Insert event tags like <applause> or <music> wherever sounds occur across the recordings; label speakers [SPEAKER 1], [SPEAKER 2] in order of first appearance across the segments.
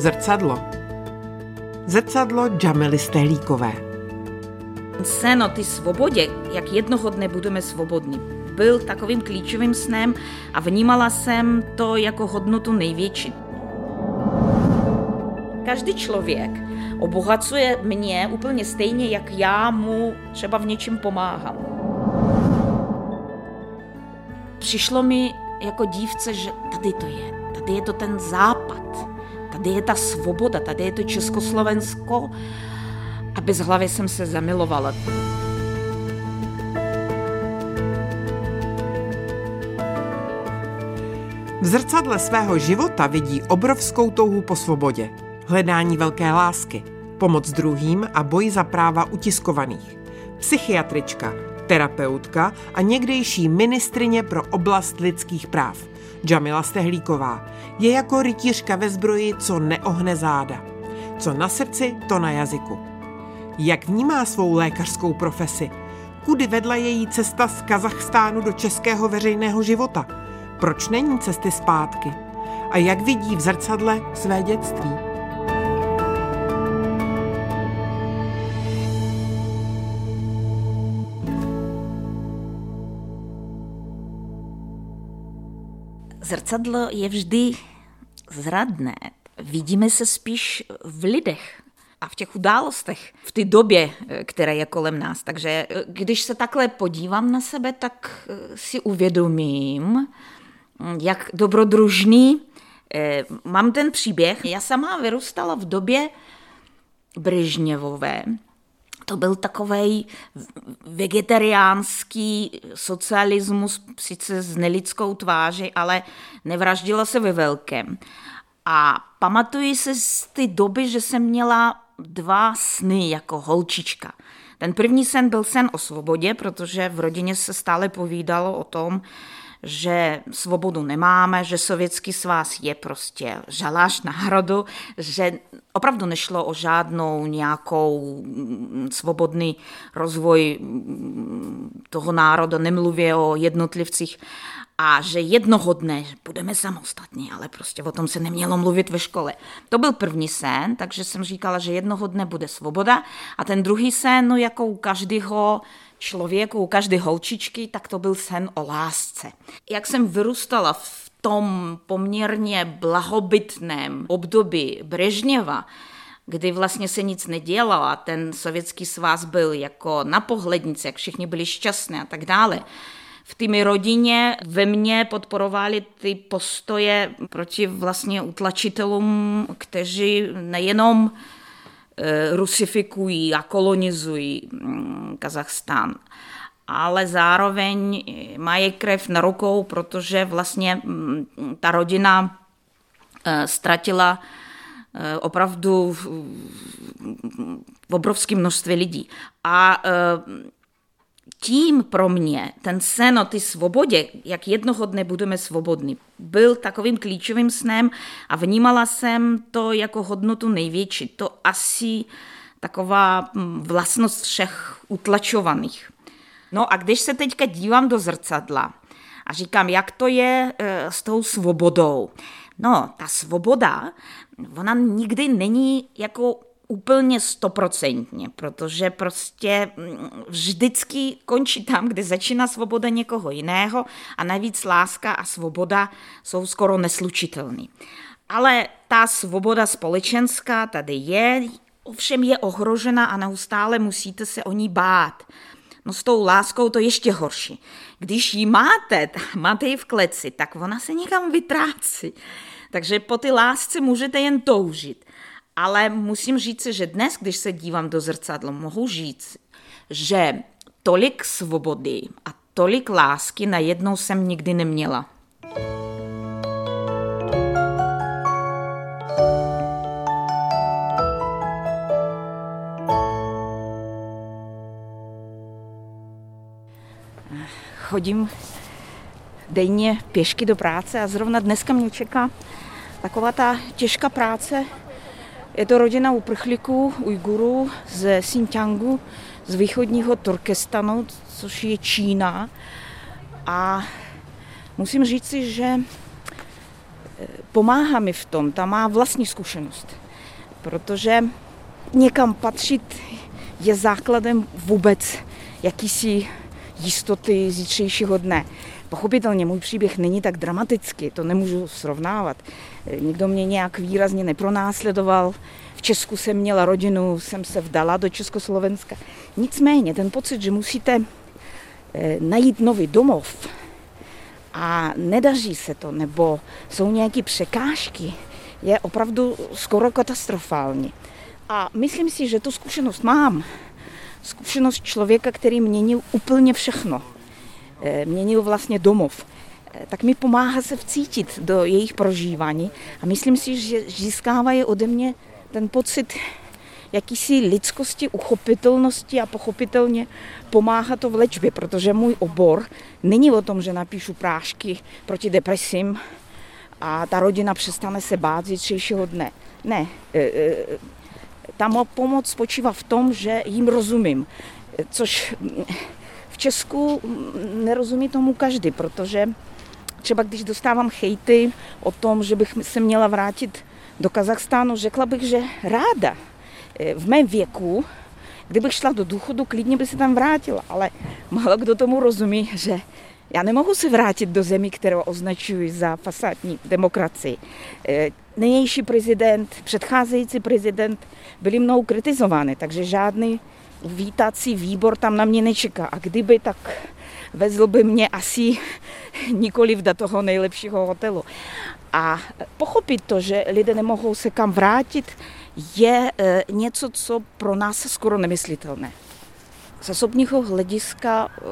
[SPEAKER 1] Zrcadlo. Zrcadlo Jamily Stehlíkové.
[SPEAKER 2] Sen o ty svobodě, jak jednoho dne budeme svobodní, byl takovým klíčovým snem a vnímala jsem to jako hodnotu největší. Každý člověk obohacuje mě úplně stejně, jak já mu třeba v něčem pomáhám. Přišlo mi jako dívce, že tady to je, tady je to ten západ, tady je ta svoboda, tady je to Československo a bez hlavy jsem se zamilovala.
[SPEAKER 1] V zrcadle svého života vidí obrovskou touhu po svobodě, hledání velké lásky, pomoc druhým a boj za práva utiskovaných. Psychiatrička, terapeutka a někdejší ministrině pro oblast lidských práv. Jamila Stehlíková je jako rytířka ve zbroji, co neohne záda. Co na srdci, to na jazyku. Jak vnímá svou lékařskou profesi? Kudy vedla její cesta z Kazachstánu do českého veřejného života? Proč není cesty zpátky? A jak vidí v zrcadle své dětství?
[SPEAKER 2] Zrcadlo je vždy zradné. Vidíme se spíš v lidech, a v těch událostech, v té době, která je kolem nás. Takže když se takhle podívám na sebe, tak si uvědomím, jak dobrodružný mám ten příběh. Já sama vyrůstala v době Brežněvové. To byl takový vegetariánský socialismus, sice s nelidskou tváří, ale nevraždila se ve velkém. A pamatuji se z té doby, že jsem měla dva sny jako holčička. Ten první sen byl sen o svobodě, protože v rodině se stále povídalo o tom, že svobodu nemáme, že sovětský svaz je prostě žaláš na hrodu, že opravdu nešlo o žádnou nějakou mm, svobodný rozvoj mm, toho národa, nemluvě o jednotlivcích a že jednoho dne budeme samostatní, ale prostě o tom se nemělo mluvit ve škole. To byl první sen, takže jsem říkala, že jednoho dne bude svoboda a ten druhý sen, no jako u každého člověku, u každé holčičky, tak to byl sen o lásce. Jak jsem vyrůstala v tom poměrně blahobytném období Brežněva, kdy vlastně se nic nedělalo a ten sovětský svaz byl jako na pohlednici, jak všichni byli šťastní a tak dále, v té rodině ve mně podporovali ty postoje proti vlastně utlačitelům, kteří nejenom rusifikují a kolonizují mm, Kazachstán, ale zároveň mají krev na rukou, protože vlastně mm, ta rodina e, ztratila opravdu v obrovské množství lidí. A tím pro mě ten sen o ty svobodě, jak jednoho dne budeme svobodní, byl takovým klíčovým snem a vnímala jsem to jako hodnotu největší. To asi taková hm, vlastnost všech utlačovaných. No a když se teďka dívám do zrcadla a říkám, jak to je e, s tou svobodou. No, ta svoboda, ona nikdy není jako úplně stoprocentně, protože prostě mm, vždycky končí tam, kde začíná svoboda někoho jiného a navíc láska a svoboda jsou skoro neslučitelné. Ale ta svoboda společenská tady je, ovšem je ohrožena a neustále musíte se o ní bát. No s tou láskou to ještě horší. Když ji máte, <laughs> máte ji v kleci, tak ona se někam vytrácí. Takže po ty lásce můžete jen toužit. Ale musím říct, že dnes, když se dívám do zrcadla, mohu říct, že tolik svobody a tolik lásky najednou jsem nikdy neměla. Chodím denně pěšky do práce a zrovna dneska mě čeká taková ta těžká práce, je to rodina uprchlíků Ujgurů ze Xinjiangu, z východního Turkestanu, což je Čína. A musím říct si, že pomáhá mi v tom, ta má vlastní zkušenost. Protože někam patřit je základem vůbec jakýsi jistoty zítřejšího dne. Pochopitelně můj příběh není tak dramatický, to nemůžu srovnávat. Nikdo mě nějak výrazně nepronásledoval. V Česku jsem měla rodinu, jsem se vdala do Československa. Nicméně ten pocit, že musíte eh, najít nový domov a nedaří se to, nebo jsou nějaké překážky, je opravdu skoro katastrofální. A myslím si, že tu zkušenost mám. Zkušenost člověka, který měnil úplně všechno. Eh, měnil vlastně domov. Eh, tak mi pomáhá se vcítit do jejich prožívání a myslím si, že získávají ode mě ten pocit jakýsi lidskosti, uchopitelnosti a pochopitelně pomáhá to v léčbě, protože můj obor není o tom, že napíšu prášky proti depresím a ta rodina přestane se bát zítřejšího dne. Ne, eh, ta pomoc spočívá v tom, že jim rozumím, což Česku nerozumí tomu každý, protože třeba když dostávám chejty o tom, že bych se měla vrátit do Kazachstánu, řekla bych, že ráda. V mém věku, kdybych šla do důchodu, klidně by se tam vrátila, ale málo kdo tomu rozumí, že já nemohu se vrátit do zemí, kterou označuji za fasádní demokracii. Eh, nynější prezident, předcházející prezident byli mnou kritizovány, takže žádný vítací výbor tam na mě nečeká. A kdyby, tak vezl by mě asi <laughs> nikoliv do toho nejlepšího hotelu. A pochopit to, že lidé nemohou se kam vrátit, je eh, něco, co pro nás skoro nemyslitelné. Z osobního hlediska eh,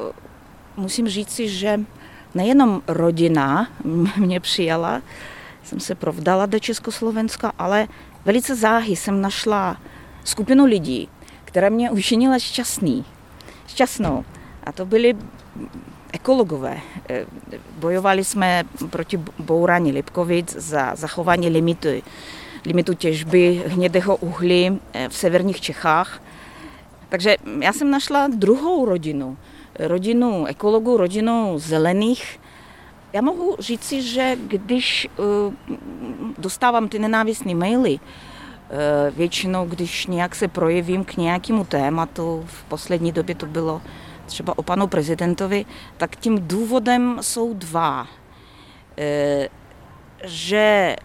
[SPEAKER 2] musím říci, že nejenom rodina <laughs> mě přijala, jsem se provdala do Československa, ale velice záhy jsem našla skupinu lidí, která mě učinila šťastný, šťastnou. A to byli ekologové. E, bojovali jsme proti bourání Lipkovic za zachování limitu, limitu těžby hnědého uhlí e, v severních Čechách. Takže já jsem našla druhou rodinu, rodinu ekologů, rodinu zelených. Já mohu říci, že když uh, dostávám ty nenávistné maily, většinou, když nějak se projevím k nějakému tématu, v poslední době to bylo třeba o panu prezidentovi, tak tím důvodem jsou dva. Uh, že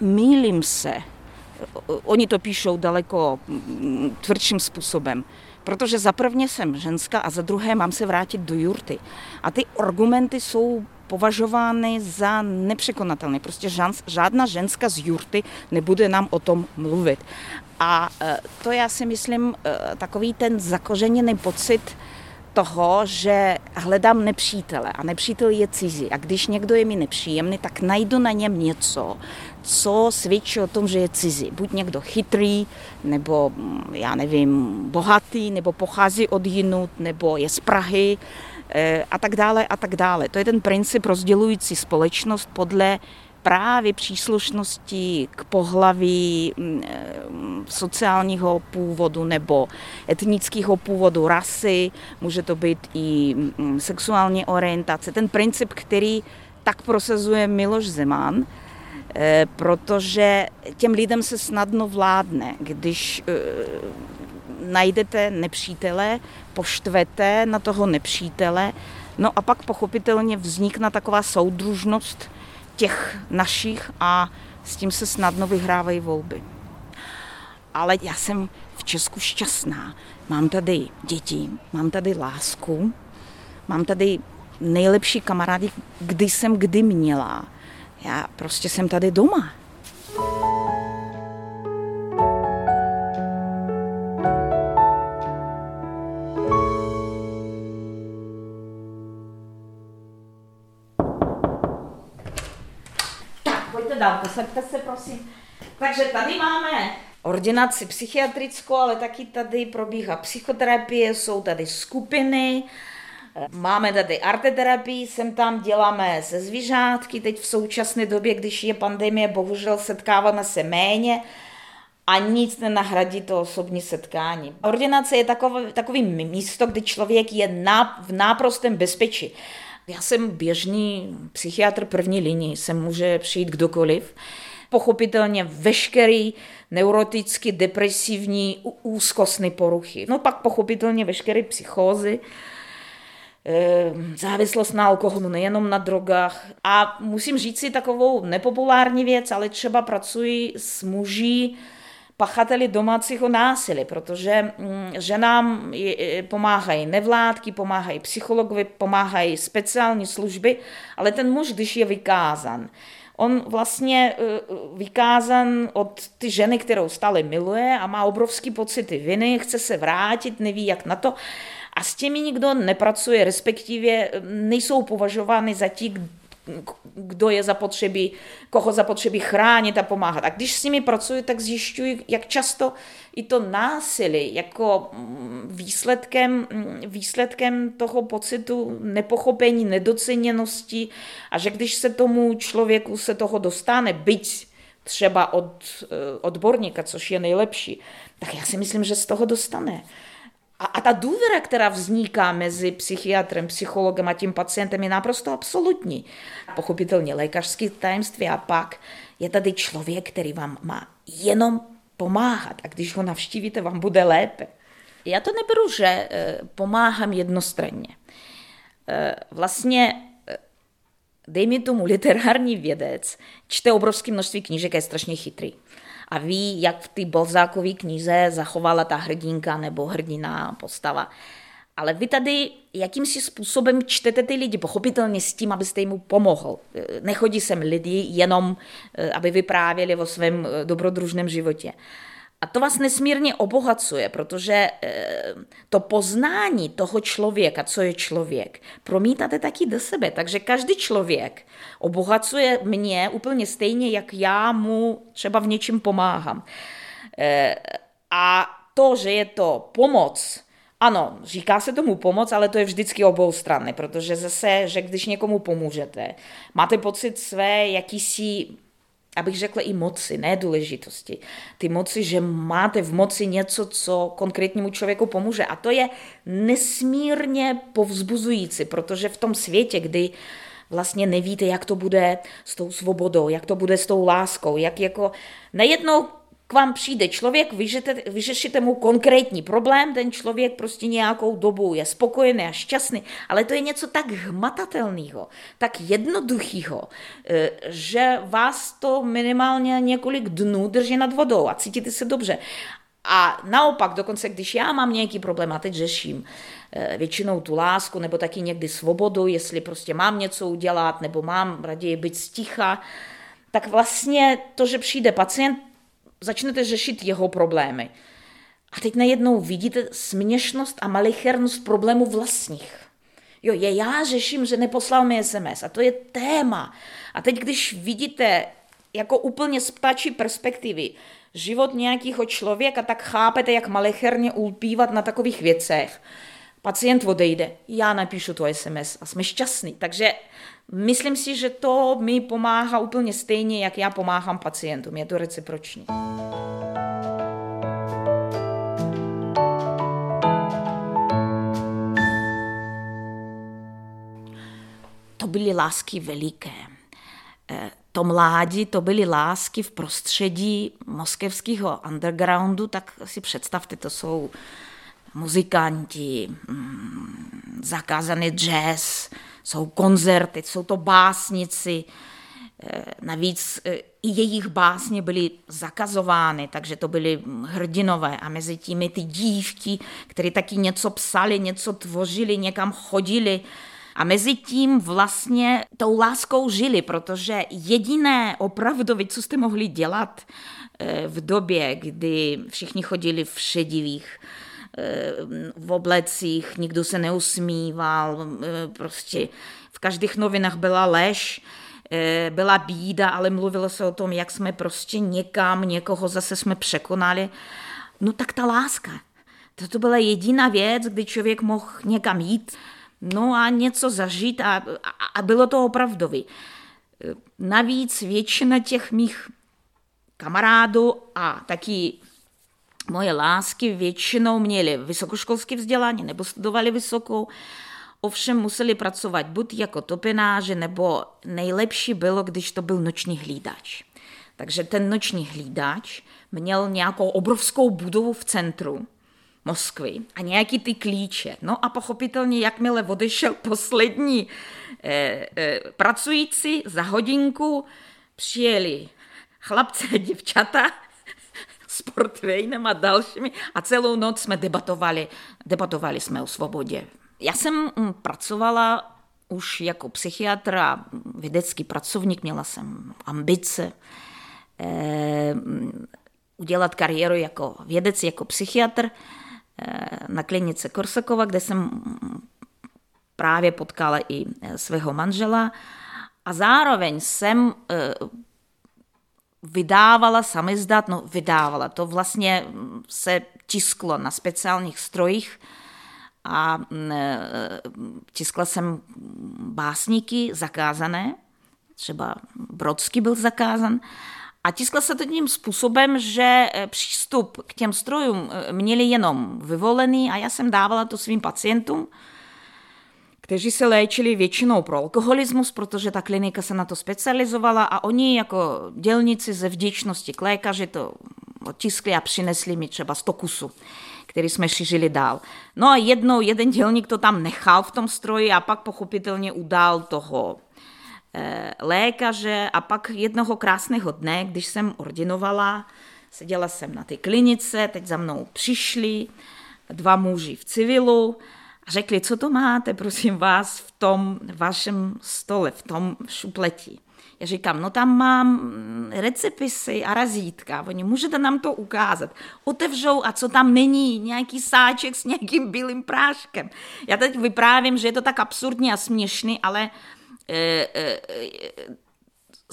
[SPEAKER 2] mýlím se, oni to píšou daleko mm, tvrdším způsobem, Protože za prvně jsem ženská a za druhé mám se vrátit do jurty. A ty argumenty jsou považovány za nepřekonatelné. Prostě žádná ženská z jurty nebude nám o tom mluvit. A e, to já si myslím e, takový ten zakořeněný pocit, toho, že hledám nepřítele a nepřítel je cizí. A když někdo je mi nepříjemný, tak najdu na něm něco, co svědčí o tom, že je cizí. Buď někdo chytrý, nebo mm, já nevím, bohatý, nebo pochází od jinut, nebo je z Prahy a tak dále a tak dále. To je ten princip rozdělující společnost podle právě příslušnosti k pohlaví mm, eh, sociálního původu nebo etnického původu, rasy, může to být i mm, sexuální orientace. Ten princip, který tak prosazuje Miloš Zeman, eh, protože těm lidem se snadno vládne, když eh, najdete nepřítele, poštvete na toho nepřítele, no a pak pochopitelně vznikne taková soudružnost těch našich a s tím se snadno vyhrávají volby. Ale já jsem v Česku šťastná. Mám tady děti, mám tady lásku, mám tady nejlepší kamarády, kdy jsem kdy měla. Já prostě jsem tady doma. Dál, posaďte se prosím. Takže tady máme ordinaci psychiatrickou, ale taky tady probíhá psychoterapie, jsou tady skupiny, Máme tady arteterapii, sem tam děláme se zvířátky, teď v současné době, když je pandemie, bohužel setkáváme se méně a nic nenahradí to osobní setkání. Ordinace je takové, takový místo, kdy člověk je na, v náprostém bezpečí. Já jsem běžný psychiatr první linii, sem může přijít kdokoliv. Pochopitelně veškerý neuroticky depresivní úzkostné poruchy. No pak pochopitelně veškeré psychózy, eh, závislost na alkoholu, nejenom na drogách. A musím říct si takovou nepopulární věc, ale třeba pracuji s muži, pachateli domácího násilí, protože mm, ženám pomáhají nevládky, pomáhají psychologovi, pomáhají speciální služby, ale ten muž, když je vykázan, on vlastně e, vykázan od ty ženy, kterou stále miluje a má obrovský pocity viny, chce se vrátit, neví jak na to a s těmi nikdo nepracuje, respektive nejsou považovány za ti, kdo je zapotřebí, koho zapotřebí chránit a pomáhat. A když s nimi pracuji, tak zjišťuji, jak často i to násilí jako mm, výsledkem, mm, výsledkem toho pocitu nepochopení, nedoceněnosti a že když se tomu člověku se toho dostane, byť třeba od eh, odborníka, což je nejlepší, tak já si myslím, že z toho dostane. A, a ta důvěra, která vzniká mezi psychiatrem, psychologem a tím pacientem, je naprosto absolutní. Pochopitelně lékařské tajemství a pak je tady člověk, který vám má jenom pomáhat a když ho navštívíte, vám bude lépe. Já to neberu, že eh, pomáhám jednostranně. Eh, vlastně eh, dej mi tomu literární vědec, čte obrovské množství knížek a je strašně chytrý a ví, jak v té Bolzákové knize zachovala ta hrdinka nebo hrdina postava. Ale vy tady jakýmsi způsobem čtete ty lidi, pochopitelně s tím, abyste jim pomohl. Nechodí sem lidi jenom, eh, aby vyprávěli o svém eh, dobrodružném životě. A to vás nesmírně obohacuje, protože eh, to poznání toho člověka, co je člověk, promítáte taky do sebe. Takže každý člověk obohacuje mě úplně stejně, jak já mu třeba v něčem pomáhám. Eh, a to, že je to pomoc, ano, říká se tomu pomoc, ale to je vždycky oboustranné, protože zase, že když někomu pomůžete, máte pocit své jakýsi abych řekla i moci, ne důležitosti. Ty moci, že máte v moci něco, co konkrétnímu člověku pomůže. A to je nesmírně povzbuzující, protože v tom světě, kdy vlastně nevíte, jak to bude s tou svobodou, jak to bude s tou láskou, jak jako najednou k vám přijde člověk, vyřešíte mu konkrétní problém, ten člověk prostě nějakou dobu je spokojený a šťastný, ale to je něco tak hmatatelného, tak jednoduchého, eh, že vás to minimálně několik dnů drží nad vodou a cítíte se dobře. A naopak, dokonce když já mám nějaký problém a teď řeším eh, většinou tu lásku nebo taky někdy svobodu, jestli prostě mám něco udělat nebo mám raději být sticha, tak vlastně to, že přijde pacient, začnete řešit jeho problémy. A teď najednou vidíte směšnost a malichernost problémů vlastních. Jo, je já řeším, že neposlal mi SMS a to je téma. A teď, když vidíte jako úplně z ptačí perspektivy život nějakého člověka, tak chápete, jak malicherně ulpívat na takových věcech. Pacient odejde, já napíšu to SMS a jsme šťastní. Takže Myslím si, že to mi pomáhá úplně stejně, jak já pomáhám pacientům. Je to reciproční. To byly lásky veliké. Eh, to mládí, to byly lásky v prostředí moskevského undergroundu, tak si představte, to jsou muzikanti, mm, zakázaný jazz, jsou koncerty, jsou to básnici. Eh, navíc eh, i jejich básně byly zakazovány, takže to byly hrdinové a mezi tím ty dívky, které taky něco psali, něco tvořili, někam chodili a mezi tím vlastně tou láskou žili, protože jediné opravdově, co jste mohli dělat eh, v době, kdy všichni chodili v šedivých v oblecích, nikdo se neusmíval, prostě v každých novinách byla lež, byla bída, ale mluvilo se o tom, jak jsme prostě někam, někoho zase jsme překonali. No tak ta láska. To, to byla jediná věc, kdy člověk mohl někam jít, no a něco zažít a, a, a bylo to opravdový. Navíc většina těch mých kamarádů a taky moje lásky většinou měly vysokoškolské vzdělání nebo studovali vysokou. ovšem museli pracovat buď jako topenáře, nebo nejlepší bylo, když to byl noční hlídač. Takže ten noční hlídač měl nějakou obrovskou budovu v centru Moskvy a nějaký ty klíče. No a pochopitelně, jakmile odešel <laughs> poslední eh, eh, pracující za hodinku, přijeli chlapce a děvčata s portvejnem a dalšími a celou noc jsme debatovali, debatovali jsme o svobodě. Já jsem mm, pracovala už jako psychiatr a vědecký pracovník, měla jsem ambice eh, udělat kariéru jako vědec, jako psychiatr eh, na klinice Korsakova, kde jsem právě potkala i eh, svého manžela a zároveň jsem vydávala samizdat, no vydávala, to vlastně se tisklo na speciálních strojích a mm, tiskla jsem básníky zakázané, třeba Brodsky byl zakázan, a tiskla se to tím způsobem, že eh, přístup k těm strojům eh, měli jenom vyvolený a já jsem dávala to svým pacientům, kteří se léčili většinou pro alkoholismus, protože ta klinika se na to specializovala a oni jako dělníci ze vděčnosti k lékaři to otiskli a přinesli mi třeba 100 kusů který jsme šířili dál. No a jednou jeden dělník to tam nechal v tom stroji a pak pochopitelně udál toho Eh, lékaře a pak jednoho krásného dne, když jsem ordinovala, seděla jsem na té klinice, teď za mnou přišli dva muži v civilu řekli, co to máte, prosím vás, v tom vašem stole, v tom šupleti. Já říkám, no tam mám recepisy a razítka, oni můžete nám to ukázat. Otevřou a co tam není, nějaký sáček s nějakým bílým práškem. Já teď vyprávím, že je to tak absurdní a směšný, ale Eh, eh,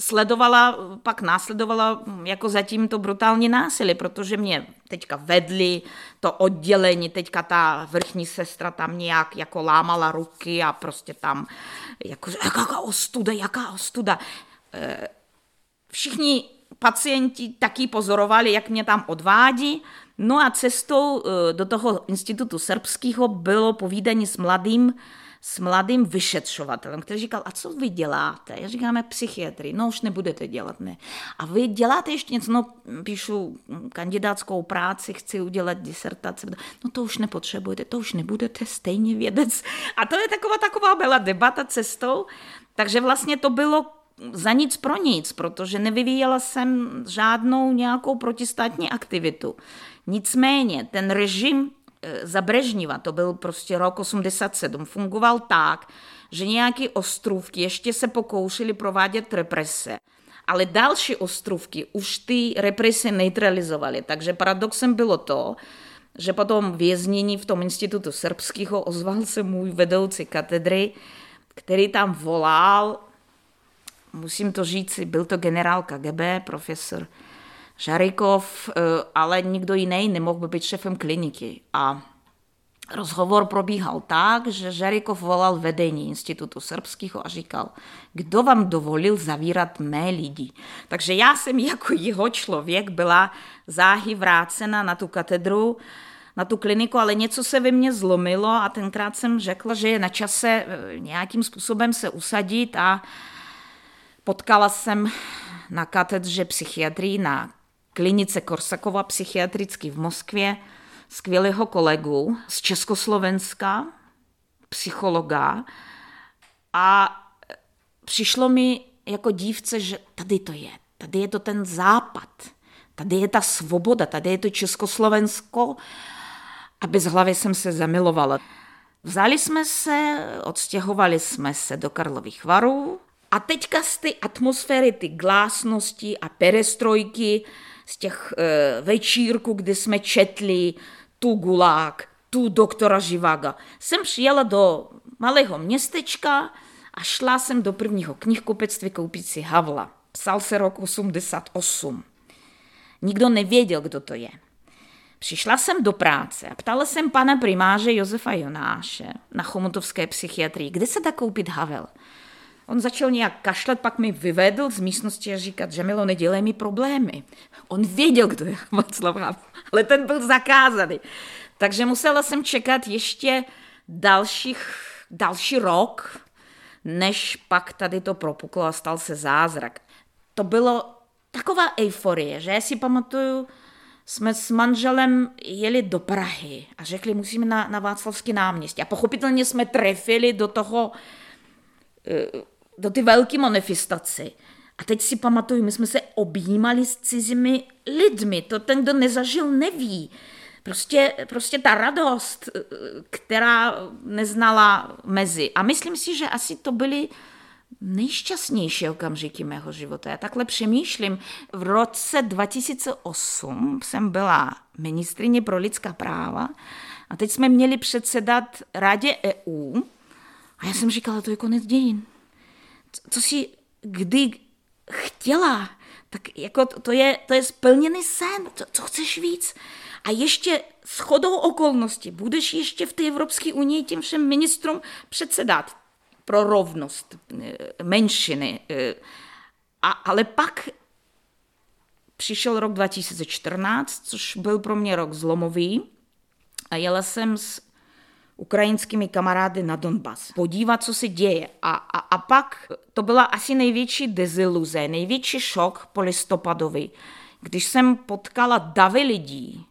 [SPEAKER 2] sledovala, pak následovala jako zatím to brutální násilí, protože mě teďka vedli to oddělení, teďka ta vrchní sestra tam nějak jako lámala ruky a prostě tam jako, jaká ostuda, jaká ostuda. Eh, všichni pacienti taky pozorovali, jak mě tam odvádí, no a cestou do toho institutu srbského bylo povídání s mladým s mladým vyšetřovatelem, který říkal, a co vy děláte? Já říkáme psychiatry, no už nebudete dělat, ne. A vy děláte ještě něco, no píšu kandidátskou práci, chci udělat disertaci, no to už nepotřebujete, to už nebudete stejně vědec. A to je taková, taková byla debata cestou, takže vlastně to bylo za nic pro nic, protože nevyvíjela jsem žádnou nějakou protistátní aktivitu. Nicméně ten režim za Brežniva, to byl prostě rok 87, fungoval tak, že nějaké ostrůvky ještě se pokoušely provádět represe. Ale další ostrůvky už ty represe neutralizovaly. Takže paradoxem bylo to, že potom věznění v tom institutu srbského ozval se můj vedoucí katedry, který tam volal, musím to říct, byl to generál KGB, profesor Žarikov, eh, ale nikdo jiný nemohl by být šefem kliniky. A rozhovor probíhal tak, že Žarikov volal vedení Institutu srbského a říkal, kdo vám dovolil zavírat mé lidi. Takže já jsem jako jeho člověk byla záhy vrácena na tu katedru, na tu kliniku, ale něco se ve mně zlomilo a tenkrát jsem řekla, že je na čase eh, nějakým způsobem se usadit a potkala jsem na katedře psychiatrii na klinice Korsakova psychiatricky v Moskvě skvělého kolegu z Československa, psychologa. A přišlo mi jako dívce, že tady to je, tady je to ten západ, tady je ta svoboda, tady je to Československo. A bez hlavy jsem se zamilovala. Vzali jsme se, odstěhovali jsme se do Karlových varů. A teďka z té atmosféry, ty glásnosti a perestrojky, z těch e, večírků, kdy jsme četli tu Gulák, tu doktora Živaga, jsem přijela do malého městečka a šla jsem do prvního knihkupectví koupit si Havla. Psal se rok 88. Nikdo nevěděl, kdo to je. Přišla jsem do práce a ptala jsem pana primáře Josefa Jonáše na chomutovské psychiatrii, kde se dá koupit Havel. On začal nějak kašlat, pak mi vyvedl z místnosti a říkat, že Milo, nedělej mi problémy. On věděl, kdo je Václav Havel, ale ten byl zakázaný. Takže musela jsem čekat ještě dalších další rok, než pak tady to propuklo a stal se zázrak. To bylo taková euforie, že já si pamatuju, jsme s manželem jeli do Prahy a řekli, musíme na, na Václavský náměstí. A pochopitelně jsme trefili do toho, eh, do ty velké manifestace. A teď si pamatuju, my jsme se objímali s cizími lidmi. To ten, kdo nezažil, neví. Prostě, prostě ta radost, eh, která neznala mezi. A myslím si, že asi to byly nejšťastnější okamžiky mého života. Já takhle přemýšlím. V roce 2008 jsem byla ministrině pro lidská práva a teď jsme měli předsedat Radě EU a já jsem říkala, to je konec dějin. Co si kdy chtěla, tak jako to je, to je splněný sen, co, co chceš víc. A ještě s chodou okolností budeš ještě v té Evropské unii těm všem ministrům předsedat pro rovnost eh, menšiny. Eh, a, ale pak přišel rok 2014, což byl pro mě rok zlomový a jela jsem s ukrajinskými kamarády na Donbas. Podívat, co se děje. A, a, a pak to byla asi největší deziluze, největší šok polistopadový, když jsem potkala davy lidí,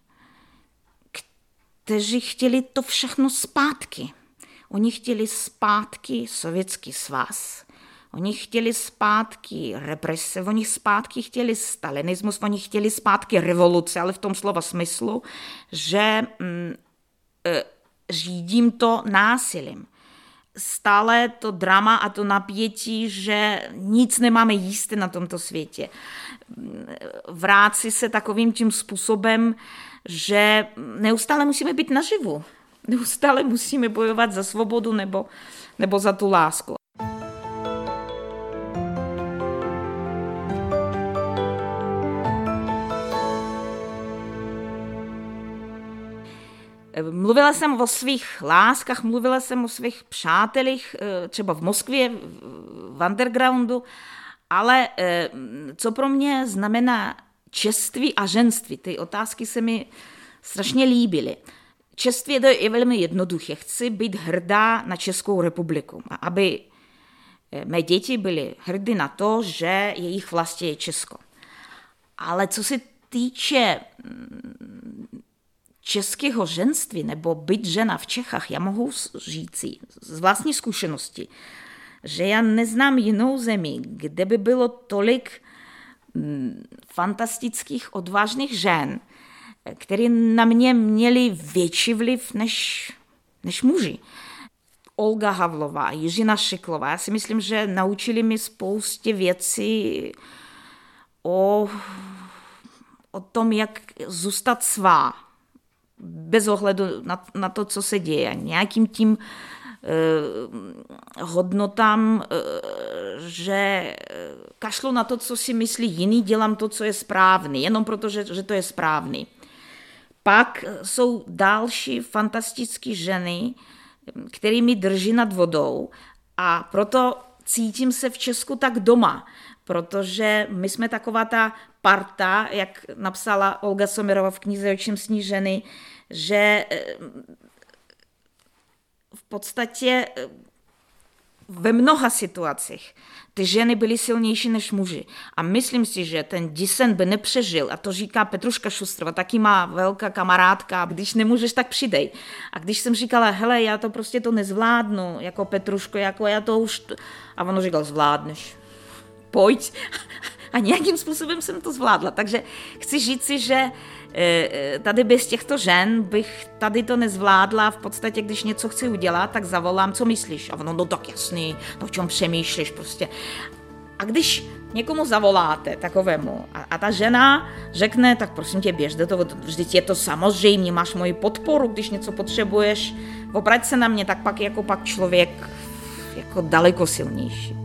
[SPEAKER 2] kteří chtěli to všechno zpátky. Oni chtěli zpátky Sovětský svaz, oni chtěli zpátky represe, oni zpátky chtěli stalinismus, oni chtěli zpátky revoluce, ale v tom slova smyslu, že mm, e, řídím to násilím. Stále to drama a to napětí, že nic nemáme jíst na tomto světě. Vráci se takovým tím způsobem, že neustále musíme být naživu. Neustále musíme bojovat za svobodu nebo, nebo za tu lásku. Mluvila jsem o svých láskách, mluvila jsem o svých přátelích, eh, třeba v Moskvě, v undergroundu, ale eh, co pro mě znamená čeství a ženství, ty otázky se mi strašně líbily. Čeství je velmi jednoduché. Chci být hrdá na Českou republiku. Aby eh, mé děti byly hrdé na to, že jejich vlastně je Česko. Ale co se týče mm, českého ženství nebo být žena v Čechách, já mohu říci z vlastní zkušenosti, že já neznám jinou zemi, kde by bylo tolik mm, fantastických, odvážných žen, které na mě měly větší vliv než, než muži. Olga Havlová, Jiřina Šiklová. Já si myslím, že naučili mi spoustě věcí o, o tom, jak zůstat svá, bez ohledu na, na to, co se děje. Nějakým tím eh, hodnotám, eh, že kašlu na to, co si myslí jiný, dělám to, co je správný, jenom proto, že, že to je správný. Pak jsou další fantastické ženy, které mi drží nad vodou a proto cítím se v Česku tak doma, protože my jsme taková ta parta, jak napsala Olga Somerova v knize O čem sní ženy, že eh, v podstatě eh, ve mnoha situacích ty ženy byly silnější než muži. A myslím si, že ten disen by nepřežil. A to říká Petruška Šustrova, taky má velká kamarádka. Když nemůžeš, tak přidej. A když jsem říkala, hele, já to prostě to nezvládnu, jako Petruško, jako já to už... A ono říkal, zvládneš. Pojď. A nějakým způsobem jsem to zvládla. Takže chci říct si, že Eh, tady bez těchto žen bych tady to nezvládla. V podstatě, když něco chci udělat, tak zavolám, co myslíš? A ono, no tak jasný, no o čem přemýšlíš prostě. A když někomu zavoláte takovému a, a ta žena řekne, tak prosím tě, běž do toho, vždyť je to samozřejmě, máš moji podporu, když něco potřebuješ, obrať se na mě, tak pak jako pak člověk jako daleko silnější.